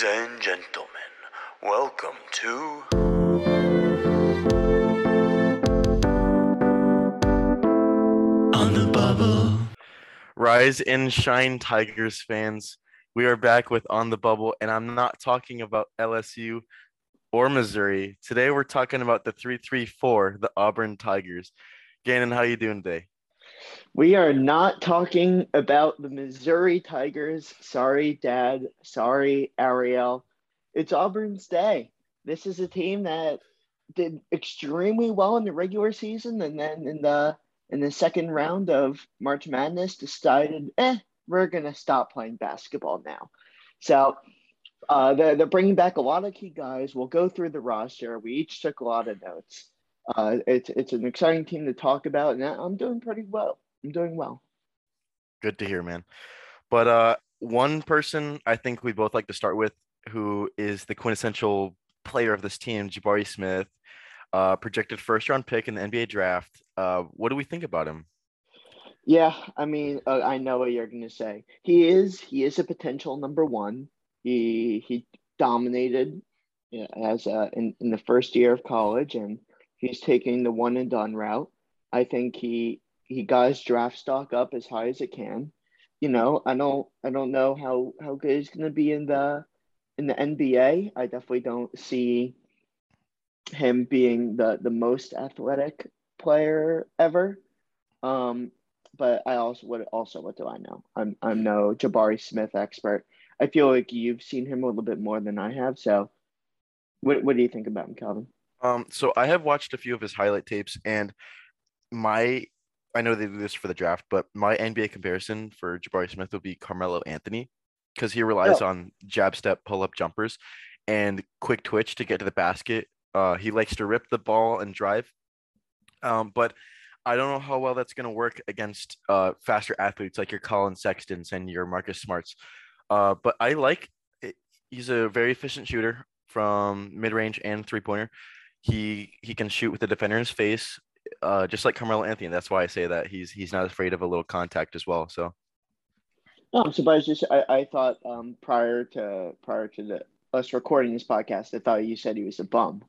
Ladies and gentlemen, welcome to. On the bubble. Rise and shine, Tigers fans. We are back with On the Bubble, and I'm not talking about LSU or Missouri. Today we're talking about the 334, the Auburn Tigers. Gannon, how you doing today? We are not talking about the Missouri Tigers. Sorry, Dad. Sorry, Ariel. It's Auburn's day. This is a team that did extremely well in the regular season, and then in the in the second round of March Madness, decided, eh, we're gonna stop playing basketball now. So uh, they're, they're bringing back a lot of key guys. We'll go through the roster. We each took a lot of notes. Uh, it's it's an exciting team to talk about, and I'm doing pretty well. I'm doing well. Good to hear, man. But uh, one person I think we both like to start with, who is the quintessential player of this team, Jabari Smith, uh, projected first round pick in the NBA draft. Uh, what do we think about him? Yeah, I mean, uh, I know what you're going to say. He is he is a potential number one. He he dominated as uh, in in the first year of college, and he's taking the one and done route. I think he he got his draft stock up as high as it can. You know, I don't I don't know how how good he's to be in the in the NBA. I definitely don't see him being the the most athletic player ever. Um, but I also what also what do I know? I'm I'm no Jabari Smith expert. I feel like you've seen him a little bit more than I have. So, what what do you think about him, Calvin? Um, so I have watched a few of his highlight tapes, and my I know they do this for the draft, but my NBA comparison for Jabari Smith will be Carmelo Anthony because he relies Oh. on jab step pull up jumpers and quick twitch to get to the basket. Uh, he likes to rip the ball and drive. Um, but I don't know how well that's going to work against uh, faster athletes like your Collin Sextons and your Marcus Smarts. Uh, but I like it. he's a very efficient shooter from mid range and three pointer. He he can shoot with the defender in his face, uh, just like Carmelo Anthony. That's why I say that he's he's not afraid of a little contact as well. So No, I'm surprised. Just I, I thought um prior to prior to the us recording this podcast, I thought you said he was a bum.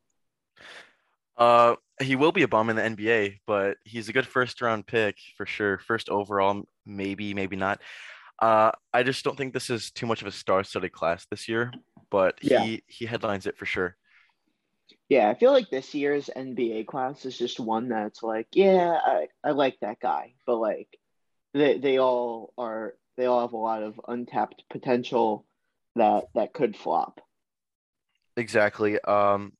uh, he will be a bum in the NBA, but he's a good first round pick for sure. First overall, maybe maybe not. Uh, I just don't think this is too much of a star-studded class this year, but Yeah. he he headlines it for sure. Yeah, I feel like this year's NBA class is just one that's like, yeah, I, I like that guy, but like they they all are they all have a lot of untapped potential that that could flop. Exactly. Um,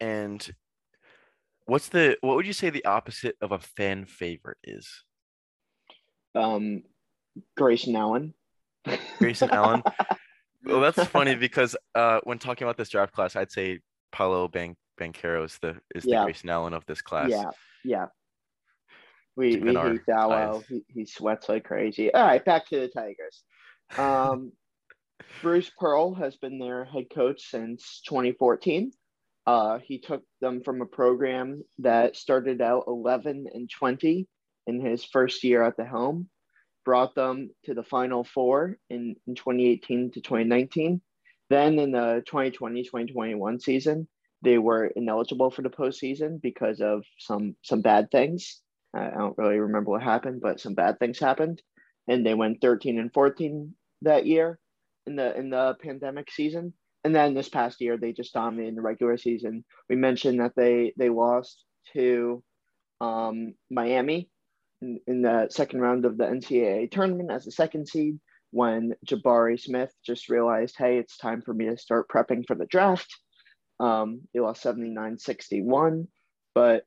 and what's the what would you say the opposite of a fan favorite is? Um, Grayson Allen. Grayson Allen. Well, that's funny because uh, when talking about this draft class, I'd say Paolo Ban- Banchero is the is the Yeah. Grayson Allen of this class. Yeah, yeah. We we hate eyes. He, he sweats like crazy. All right, back to the Tigers. Um, Bruce Pearl has been their head coach since 2014. Uh, he took them from a program that started out 11 and 20 in his first year at the helm, brought them to the Final Four in, in 2018 to 2019. Then in the 2020 2021 season, they were ineligible for the postseason because of some some bad things. I don't really remember what happened, but some bad things happened, and they went 13 and 14 that year in the in the pandemic season. And then this past year, they just dominated the regular season. We mentioned that they they lost to um, Miami in, in the second round of the NCAA tournament as a second seed when Jabari Smith just realized, hey, it's time for me to start prepping for the draft. Um, they lost 79-61. But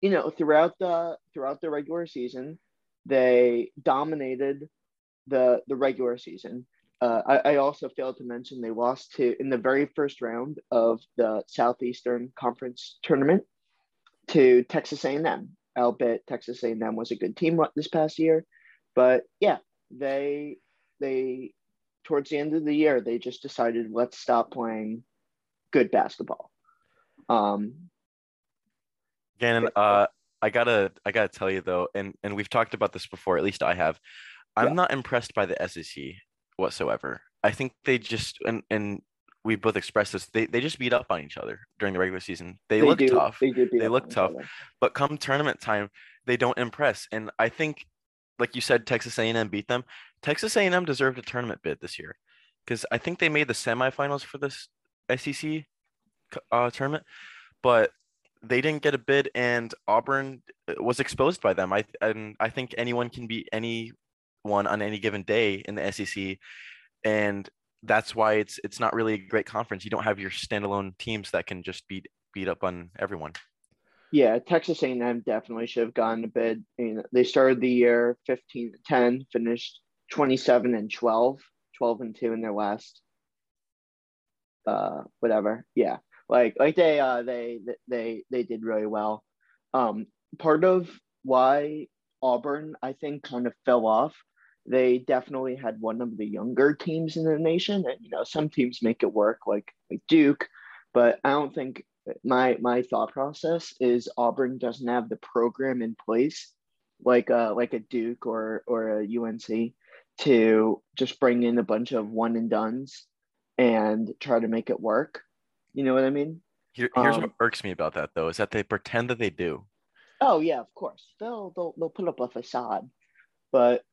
you know, throughout the throughout the regular season, they dominated the the regular season. Uh, I, I also failed to mention they lost to in the very first round of the Southeastern Conference tournament to Texas A&M. Albeit Texas A&M was a good team this past year, but yeah, they they towards the end of the year they just decided let's stop playing good basketball. Um, Gannon, uh, I gotta I gotta tell you though, and and we've talked about this before. At least I have. I'm Yeah. not impressed by the SEC whatsoever. I think they just and and we both expressed this. They they just beat up on each other during the regular season. They, look do, tough, They, They look tough. but come tournament time, they don't impress. And I think, like you said, Texas A&M beat them. Texas A&M deserved a tournament bid this year because I think they made the semifinals for this SEC uh, tournament, but they didn't get a bid, and Auburn uh, was exposed by them. I and I think anyone can beat anyone on any given day in the SEC, and that's why it's it's not really a great conference. You don't have your standalone teams that can just beat beat up on everyone. Yeah, Texas A&M definitely should have gotten a bid. They started the year 15 10, finished 27 and 12, 12 and 2 in their last uh whatever. Yeah. Like like they uh they they they did really well. Um part of why Auburn I think kind of fell off they definitely had one of the younger teams in the nation and you know some teams make it work like like Duke but I don't think my my thought process is Auburn doesn't have the program in place like uh like a Duke or or a UNC to just bring in a bunch of one and duns and try to make it work. You know what I mean? Here, here's what Um, irks me about that though is that they pretend that they do. Oh yeah, of course. They'll they'll they'll put up a facade, but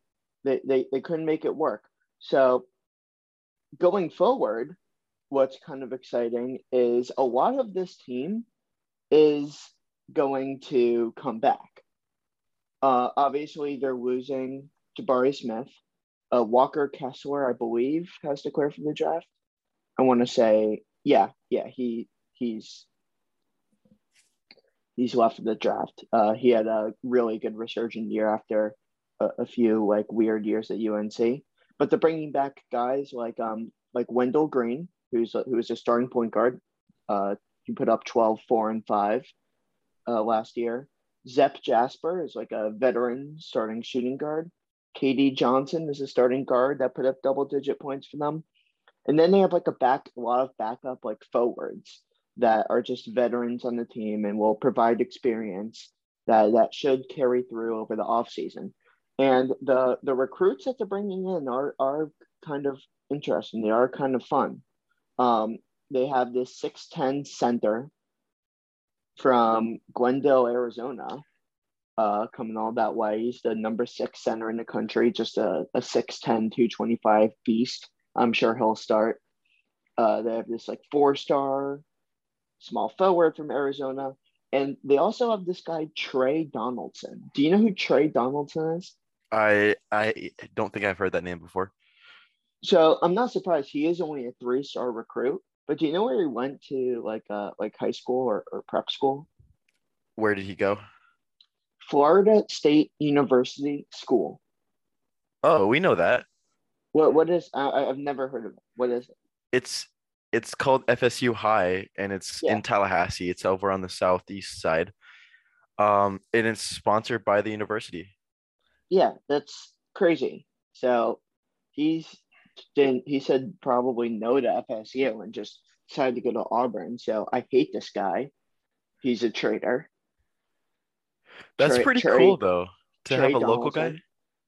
they they, they couldn't make it work. So going forward, what's kind of exciting is a lot of this team is going to come back. Uh, obviously, they're losing Jabari Smith. Uh, Walker Kessler, I believe, has declared for the draft. I want to say, yeah, yeah, he he's he's left the draft. Uh, he had a really good resurgent year after a, a few like weird years at UNC. But they're bringing back guys like um like Wendell Green, who's a, a starting point guard. Uh, he put up 12, 4, and 5 uh, last year. Zep Jasper is like a veteran starting shooting guard. KD Johnson is a starting guard that put up double digit points for them. And then they have like a back a lot of backup like forwards that are just veterans on the team and will provide experience that that should carry through over the offseason. And the the recruits that they're bringing in are are kind of interesting. They are kind of fun. Um, they have this 6'10 center from Glendale, Arizona, uh, coming all that way. He's the number six center in the country, just a, a 6'10, 225 beast. I'm sure he'll start. Uh, they have this like four star small forward from Arizona. And they also have this guy, Tre Donaldson. Do you know who Tre Donaldson is? I I don't think I've heard that name before. So I'm not surprised he is only a three star recruit. But do you know where he went to like uh like high school or, or prep school? Where did he go? Florida State University School. Oh, we know that. What what is I I've never heard of it. What is it? It's it's called FSU High and it's Yeah. in Tallahassee. It's over on the southeast side. Um, and it's sponsored by the university. Yeah, that's crazy. So he's didn't he said probably no to FSU and just decided to go to Auburn. So I hate this guy. He's a traitor. That's Trey- pretty Trey- cool though. To Trey have a local guy.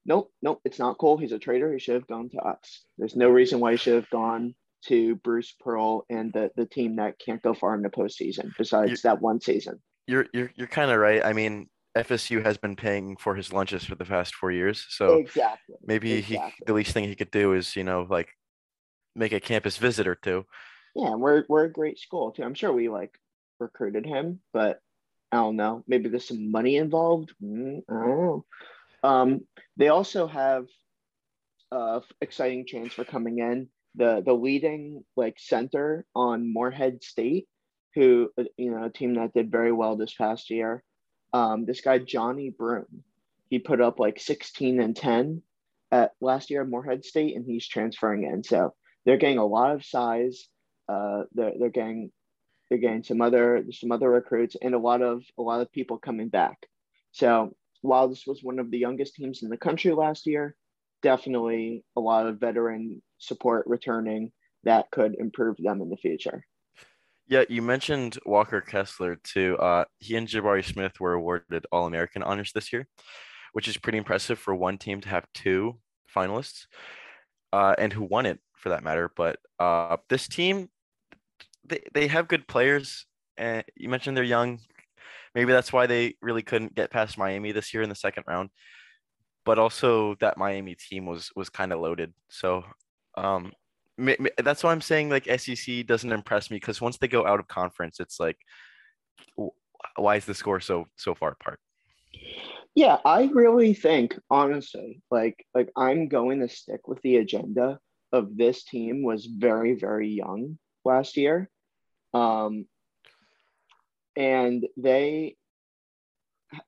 Nope, nope, it's not cool. He's a traitor. He should have gone to us. There's no reason why he should have gone to Bruce Pearl and the, the team that can't go far in the postseason besides You- that one season. You're you're you're kind of right. I mean, FSU has been paying for his lunches for the past four years, so exactly. maybe exactly. he the least thing he could do is you know like make a campus visit or two. Yeah, and we're we're a great school too. I'm sure we like recruited him, but I don't know. Maybe there's some money involved. Mm, I don't know. Um, they also have uh exciting transfer coming in. The the leading like center on Morehead State, who you know a team that did very well this past year. Um, this guy Johni Broome, he put up like 16 and 10 at last year at Morehead State, and he's transferring in. So they're getting a lot of size. Uh, they're they're getting they're getting some other some other recruits and a lot of a lot of people coming back. So while this was one of the youngest teams in the country last year, definitely a lot of veteran support returning that could improve them in the future. Yeah, you mentioned Walker Kessler too. Uh, he and Jabari Smith were awarded All American honors this year, which is pretty impressive for one team to have two finalists, uh, and who won it for that matter. But uh, this team, they they have good players, and you mentioned they're young. Maybe that's why they really couldn't get past Miami this year in the second round. But also that Miami team was was kind of loaded. So um, that's why I'm saying like SEC doesn't impress me because once they go out of conference, it's like, why is the score so so far apart? Yeah, I really think honestly, like like I'm going to stick with the agenda of this team was very very young last year, um, and they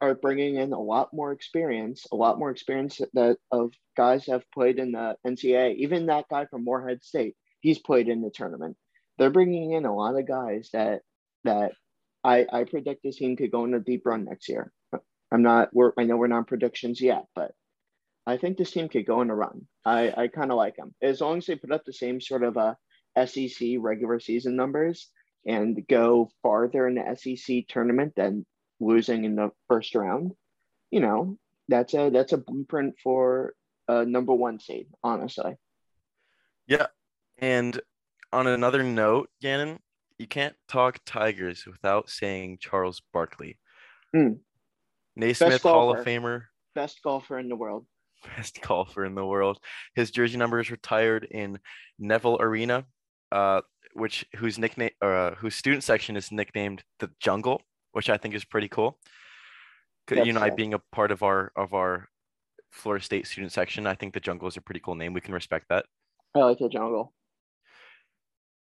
are bringing in a lot more experience, a lot more experience that of guys have played in the NCAA. Even that guy from Morehead State, he's played in the tournament. They're bringing in a lot of guys that that I I predict this team could go in a deep run next year. I'm not. We're I know we're not predictions yet, but I think this team could go in a run. I I kind of like them as long as they put up the same sort of a uh, SEC regular season numbers and go farther in the SEC tournament than losing in the first round, you know, that's a that's a blueprint for a number one seed, honestly. Yeah. And on another note, Gannon, you can't talk Tigers without saying Charles Barkley. Mm. Naismith Hall of Famer. Best golfer in the world. Best golfer in the world. His jersey number is retired in Neville Arena, uh, which whose nickname uh, whose student section is nicknamed the Jungle which I think is pretty cool. That's you know, I being a part of our of our Florida State student section, I think the jungle is a pretty cool name. We can respect that. I like the jungle.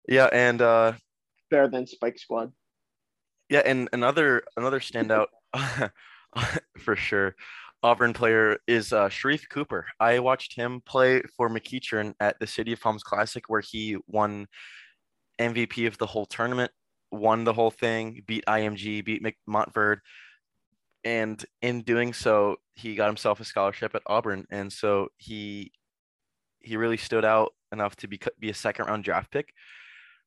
Yeah, and uh better than Spike Squad. Yeah, and another another standout for sure. Auburn player is uh, Sharife Cooper. I watched him play for McEachern at the City of Palms Classic, where he won MVP of the whole tournament won the whole thing, beat IMG, beat Montverde, and in doing so, he got himself a scholarship at Auburn, and so he he really stood out enough to be be a second round draft pick,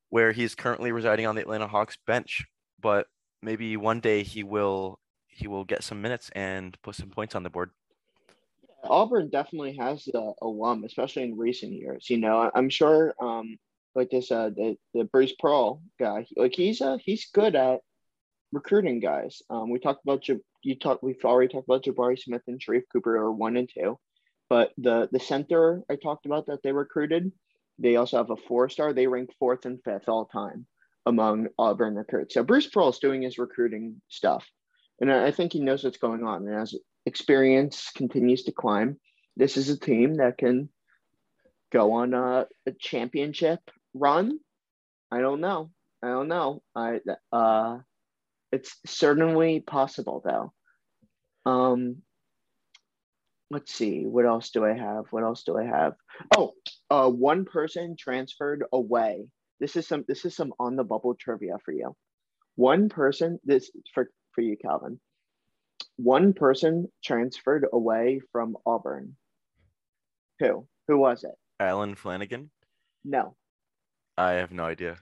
where he's currently residing on the Atlanta Hawks bench. But maybe one day he will he will get some minutes and put some points on the board. Auburn definitely has the alum, especially in recent years. You know, I'm sure um, like this uh the, the Bruce Pearl guy. Like he's uh he's good at recruiting guys. Um, we talked about you talked we've already talked about Jabari Smith and Sharife Cooper are one and two, but the the center I talked about that they recruited, they also have a four star. They rank fourth and fifth all time among Auburn recruits. So Bruce Pearl is doing his recruiting stuff, and I think he knows what's going on. And as experience continues to climb, this is a team that can go on a, a championship run? I don't know. I don't know. I uh, it's certainly possible though. Um, let's see. What else do I have? What else do I have? Oh, uh, one person transferred away. This is some. This is some on the bubble trivia for you. One person. This for for you, Calvin. One person transferred away from Auburn. Who? Who was it? Allen Flanigan. No. I have no idea.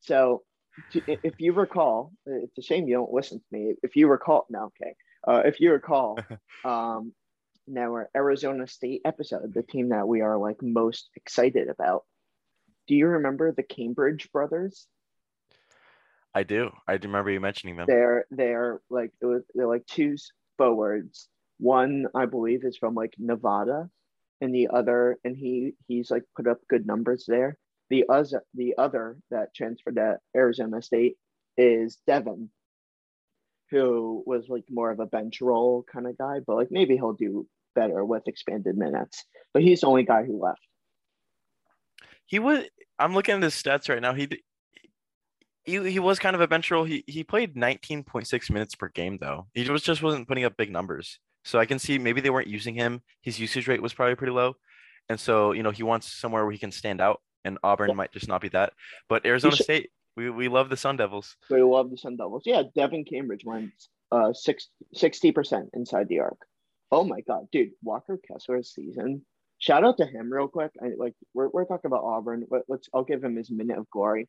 So, if you recall, it's a shame you don't listen to me. If you recall, no, okay. Uh, if you recall, um, now our Arizona State episode, the team that we are like most excited about. Do you remember the Cambridge brothers? I do. I do remember you mentioning them. They're they're like it was they're like two forwards. One I believe is from like Nevada, and the other and he he's like put up good numbers there. The other, the other that transferred to Arizona State is Devin, who was like more of a bench role kind of guy, but like maybe he'll do better with expanded minutes. But he's the only guy who left. He was. I'm looking at his stats right now. He he, he was kind of a bench role. He he played 19.6 minutes per game though. He was just wasn't putting up big numbers. So I can see maybe they weren't using him. His usage rate was probably pretty low, and so you know he wants somewhere where he can stand out and Auburn yeah. might just not be that. But Arizona State, we, we love the Sun Devils. We love the Sun Devils. Yeah, Devin Cambridge went uh 60 percent inside the arc. Oh my god, dude, Walker Kessler's season. Shout out to him real quick. I, like we're, we're talking about Auburn. Let, let's I'll give him his minute of glory.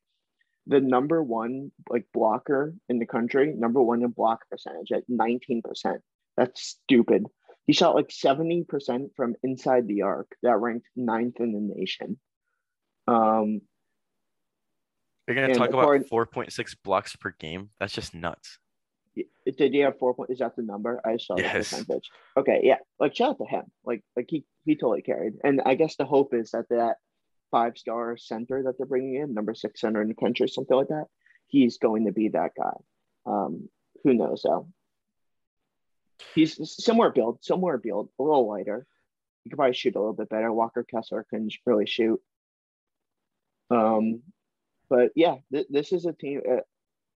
The number one like blocker in the country, number one in block percentage at 19%. That's stupid. He shot like 70% from inside the arc. That ranked ninth in the nation. Um, You're gonna talk according- about 4.6 blocks per game. That's just nuts. did he have four point? Is that the number? I saw the percentage. Okay, yeah. Like shout out to him. Like like he he totally carried. And I guess the hope is that that five star center that they're bringing in, number six center in the country, something like that. He's going to be that guy. Um, who knows though? He's somewhere built, somewhere built, a little lighter. He could probably shoot a little bit better. Walker Kessler can really shoot. Um, but yeah, th- this is a team. Uh,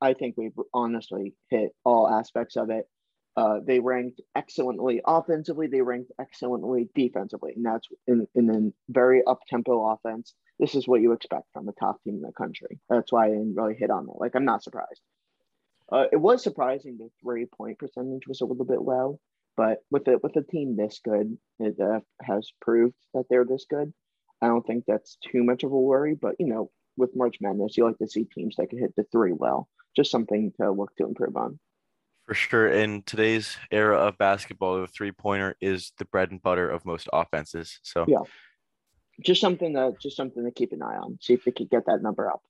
I think we've honestly hit all aspects of it. Uh, they ranked excellently offensively. They ranked excellently defensively, and that's in, in a very up tempo offense. This is what you expect from a top team in the country. That's why I didn't really hit on it. Like I'm not surprised. Uh, it was surprising the three point percentage was a little bit low, but with it with a team this good, it uh, has proved that they're this good. I don't think that's too much of a worry. But you know, with March Madness, you like to see teams that can hit the three well. Just something to look to improve on. For sure. In today's era of basketball, the three pointer is the bread and butter of most offenses. So Yeah. Just something to just something to keep an eye on. See if we could get that number up.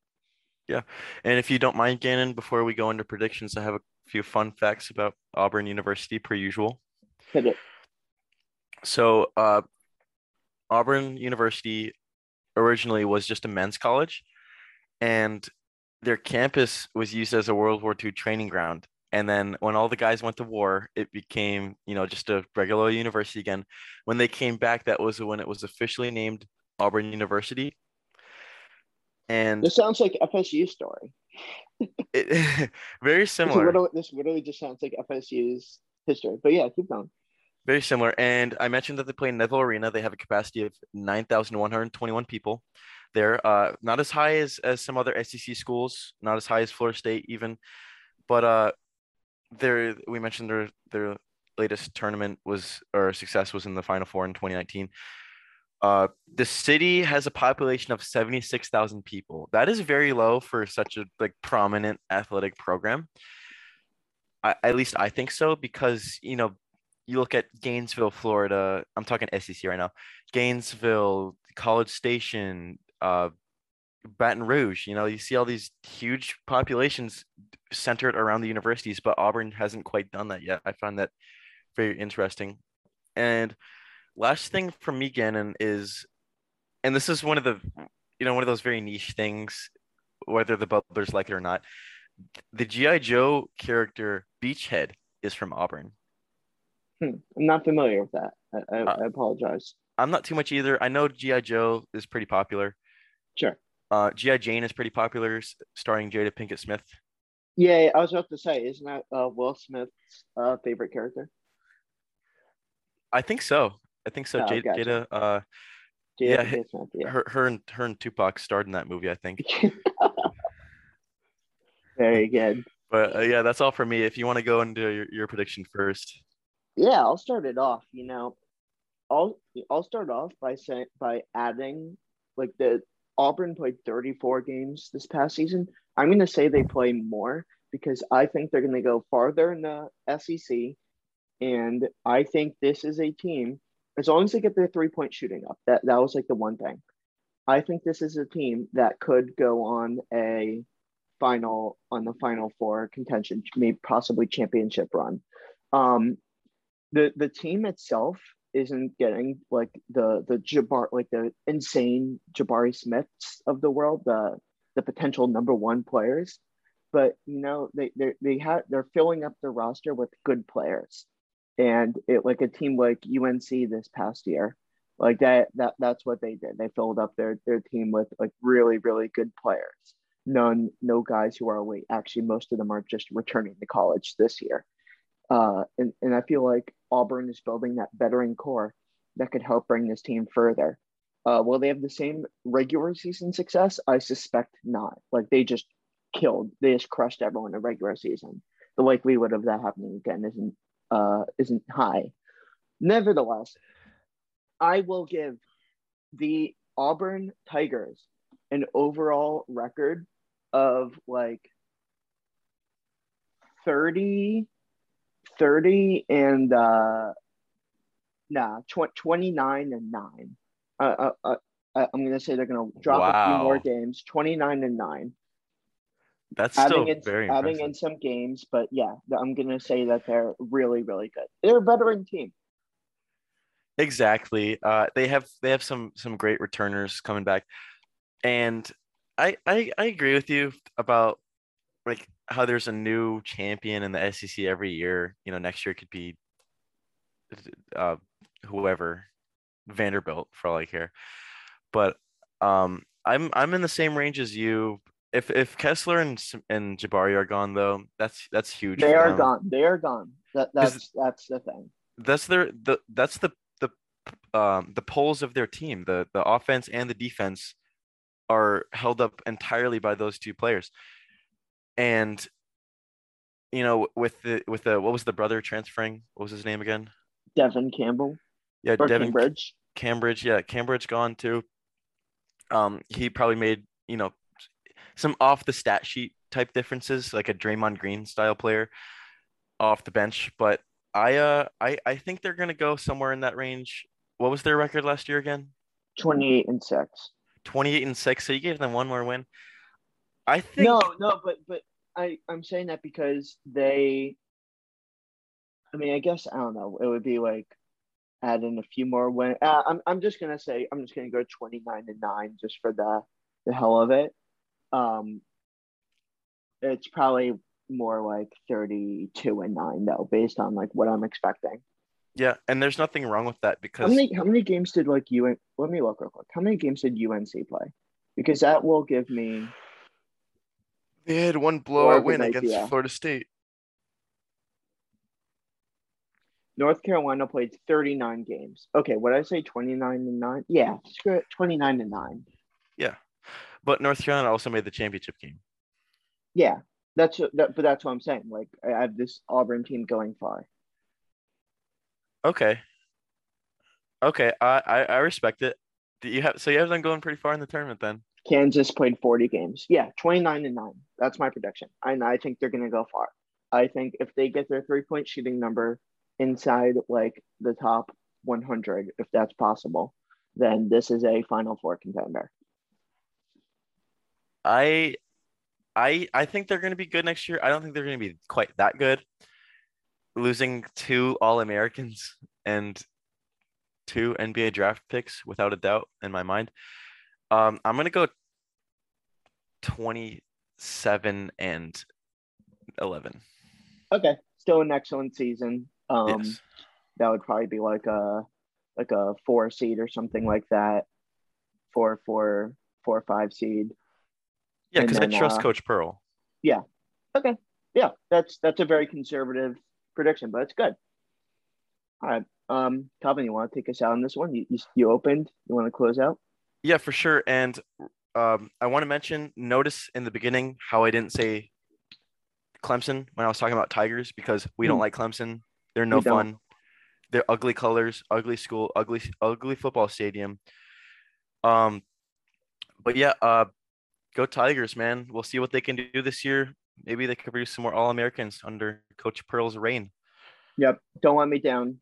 Yeah, and if you don't mind, Gannon, before we go into predictions, I have a few fun facts about Auburn University, per usual. Hit it. So, uh, Auburn University originally was just a men's college, and their campus was used as a World War II training ground. And then when all the guys went to war, it became, you know, just a regular university again. When they came back, that was when it was officially named Auburn University. And This sounds like FSU story. it, very This similar. literally, this literally just sounds like FSU's history. But yeah, keep going. Very similar. And I mentioned that they play in Neville Arena. They have a capacity of 9,121 people there. Uh, not as high as, as some other SEC schools, not as high as Florida State even. But uh, we mentioned their their latest tournament was or success was in the Final Four in 2019. Uh, the city has a population of 76,000 people. That is very low for such a like prominent athletic program. I, at least I think so because you know you look at Gainesville, Florida. I'm talking SEC right now. Gainesville, College Station, uh, Baton Rouge. You know, you see all these huge populations centered around the universities, but Auburn hasn't quite done that yet. I find that very interesting. And last thing from me, Gannon, is, and this is one of the, you know, one of those very niche things, whether the Butlers like it or not. The GI Joe character Beachhead is from Auburn. Hmm. I'm not familiar with that. I, I, Uh, I apologize. I'm not too much either. I know GI Joe is pretty popular. Sure. Uh, GI Jane is pretty popular, starring Jada Pinkett Smith. Yeah, I was about to say, isn't that uh, Will Smith's uh, favorite character? I think so. I think so. Oh, Jada, gotcha. Jada uh, Jada Yeah, Smith, yeah. her, her and her and Tupac starred in that movie, I think. Very good. But uh, yeah, that's all for me. If you want to go into your, your prediction first, Yeah, I'll start it off. You know, I'll I'll start off by saying by adding like the Auburn played 34 games this past season. I'm going to say they play more because I think they're going to go farther in the SEC, and I think this is a team. As long as they get their three point shooting up, that that was like the one thing. I think this is a team that could go on a final on the final four contention, maybe possibly championship run. Um, the the team itself isn't getting like the the Jabbar like the insane Jabari Smiths of the world, the the potential number one players, but you know they they they have they're filling up the roster with good players, and it like a team like UNC this past year, like that that that's what they did. They filled up their their team with like really really good players. None no guys who are elite. Actually, most of them are just returning to college this year. Uh, and, and I feel like Auburn is building that veteran core that could help bring this team further. Uh, will they have the same regular season success? I suspect not. Like they just killed, they just crushed everyone in regular season. The likelihood of that happening again isn't uh, isn't high. Nevertheless, I will give the Auburn Tigers an overall record of like 30 30 and uh nah tw- 29 and 9 uh, uh, uh I, I'm gonna say they're gonna drop a few more games, 29 and nine. That's adding still in very adding impressive. in some games, but yeah, I'm gonna say that they're really really good. They're a veteran team. Exactly. Uh, they have they have some some great returners coming back, and I I, I agree with you about like how there's a new champion in the SEC every year. You know, next year could be uh, whoever Vanderbilt for all I care. But um, I'm I'm in the same range as you. If if Kessler and and Jabari are gone though, that's that's huge. They are them. gone. They are gone. That that's that's the thing. that's their the that's the the um the poles of their team the the offense and the defense are held up entirely by those two players and you know with the with the what was the brother transferring what was his name again Devin Campbell yeah or devin Cambridge. cambridge yeah cambridge gone too um he probably made you know some off the stat sheet type differences like a Draymond Green style player off the bench but I uh I I think they're gonna go somewhere in that range. What was their record last year again? 28 and 6. 28 and 6. So you gave them one more win. I think No, no, but but I I'm saying that because they I mean, I guess I don't know. It would be like add in a few more win. Uh, I'm I'm just going to say I'm just going to go 29 and 9 just for the the hell of it. Um it's probably more like 32 and 9 though based on like what I'm expecting. yeah, and there's nothing wrong with that How because many how many games did like UN let me look real quick. How many games did UNC play? Because that will give me they had one blowout win an against idea. Florida State. North Carolina played 39 games. Okay, what did I say? 29 and 9? Yeah, screw it, 29 and 9. Yeah. But North Carolina also made the championship game. Yeah, that's that, but that's what I'm saying. Like, I have this Auburn team going far. Okay. Okay, I, I I respect it. Do you have so you have them going pretty far in the tournament then? Kansas played 40 games. Yeah, 29 and 9. That's my prediction. And I think they're going to go far. I think if they get their three point shooting number inside like the top 100, if that's possible, then this is a Final Four contender. I I I think they're going to be good next year. I don't think they're going to be quite that good. Losing two All-Americans and two NBA draft picks without a doubt in my mind. Um I'm going to go 27 and 11. Okay, still an excellent season. Um, yes. that would probably be like a like a four seed or something like that. Four, four, four, five seed. Yeah, cuz I trust uh, Coach Pearl. Yeah. Okay, yeah, that's that's a very conservative prediction, but it's good. All right, um, Calvin, you want to take us out on this one? You you, you opened. You want to close out? Yeah, for sure. And um, I want to mention, notice in the beginning how I didn't say Clemson when I was talking about Tigers because we don't Hmm. like Clemson. They're no fun. They're ugly colors, ugly school, ugly, ugly football stadium. Um, but yeah, uh, go Tigers, man. We'll see what they can do this year. Maybe they could produce some more All Americans under Coach Pearl's reign. Yep. Don't let me down.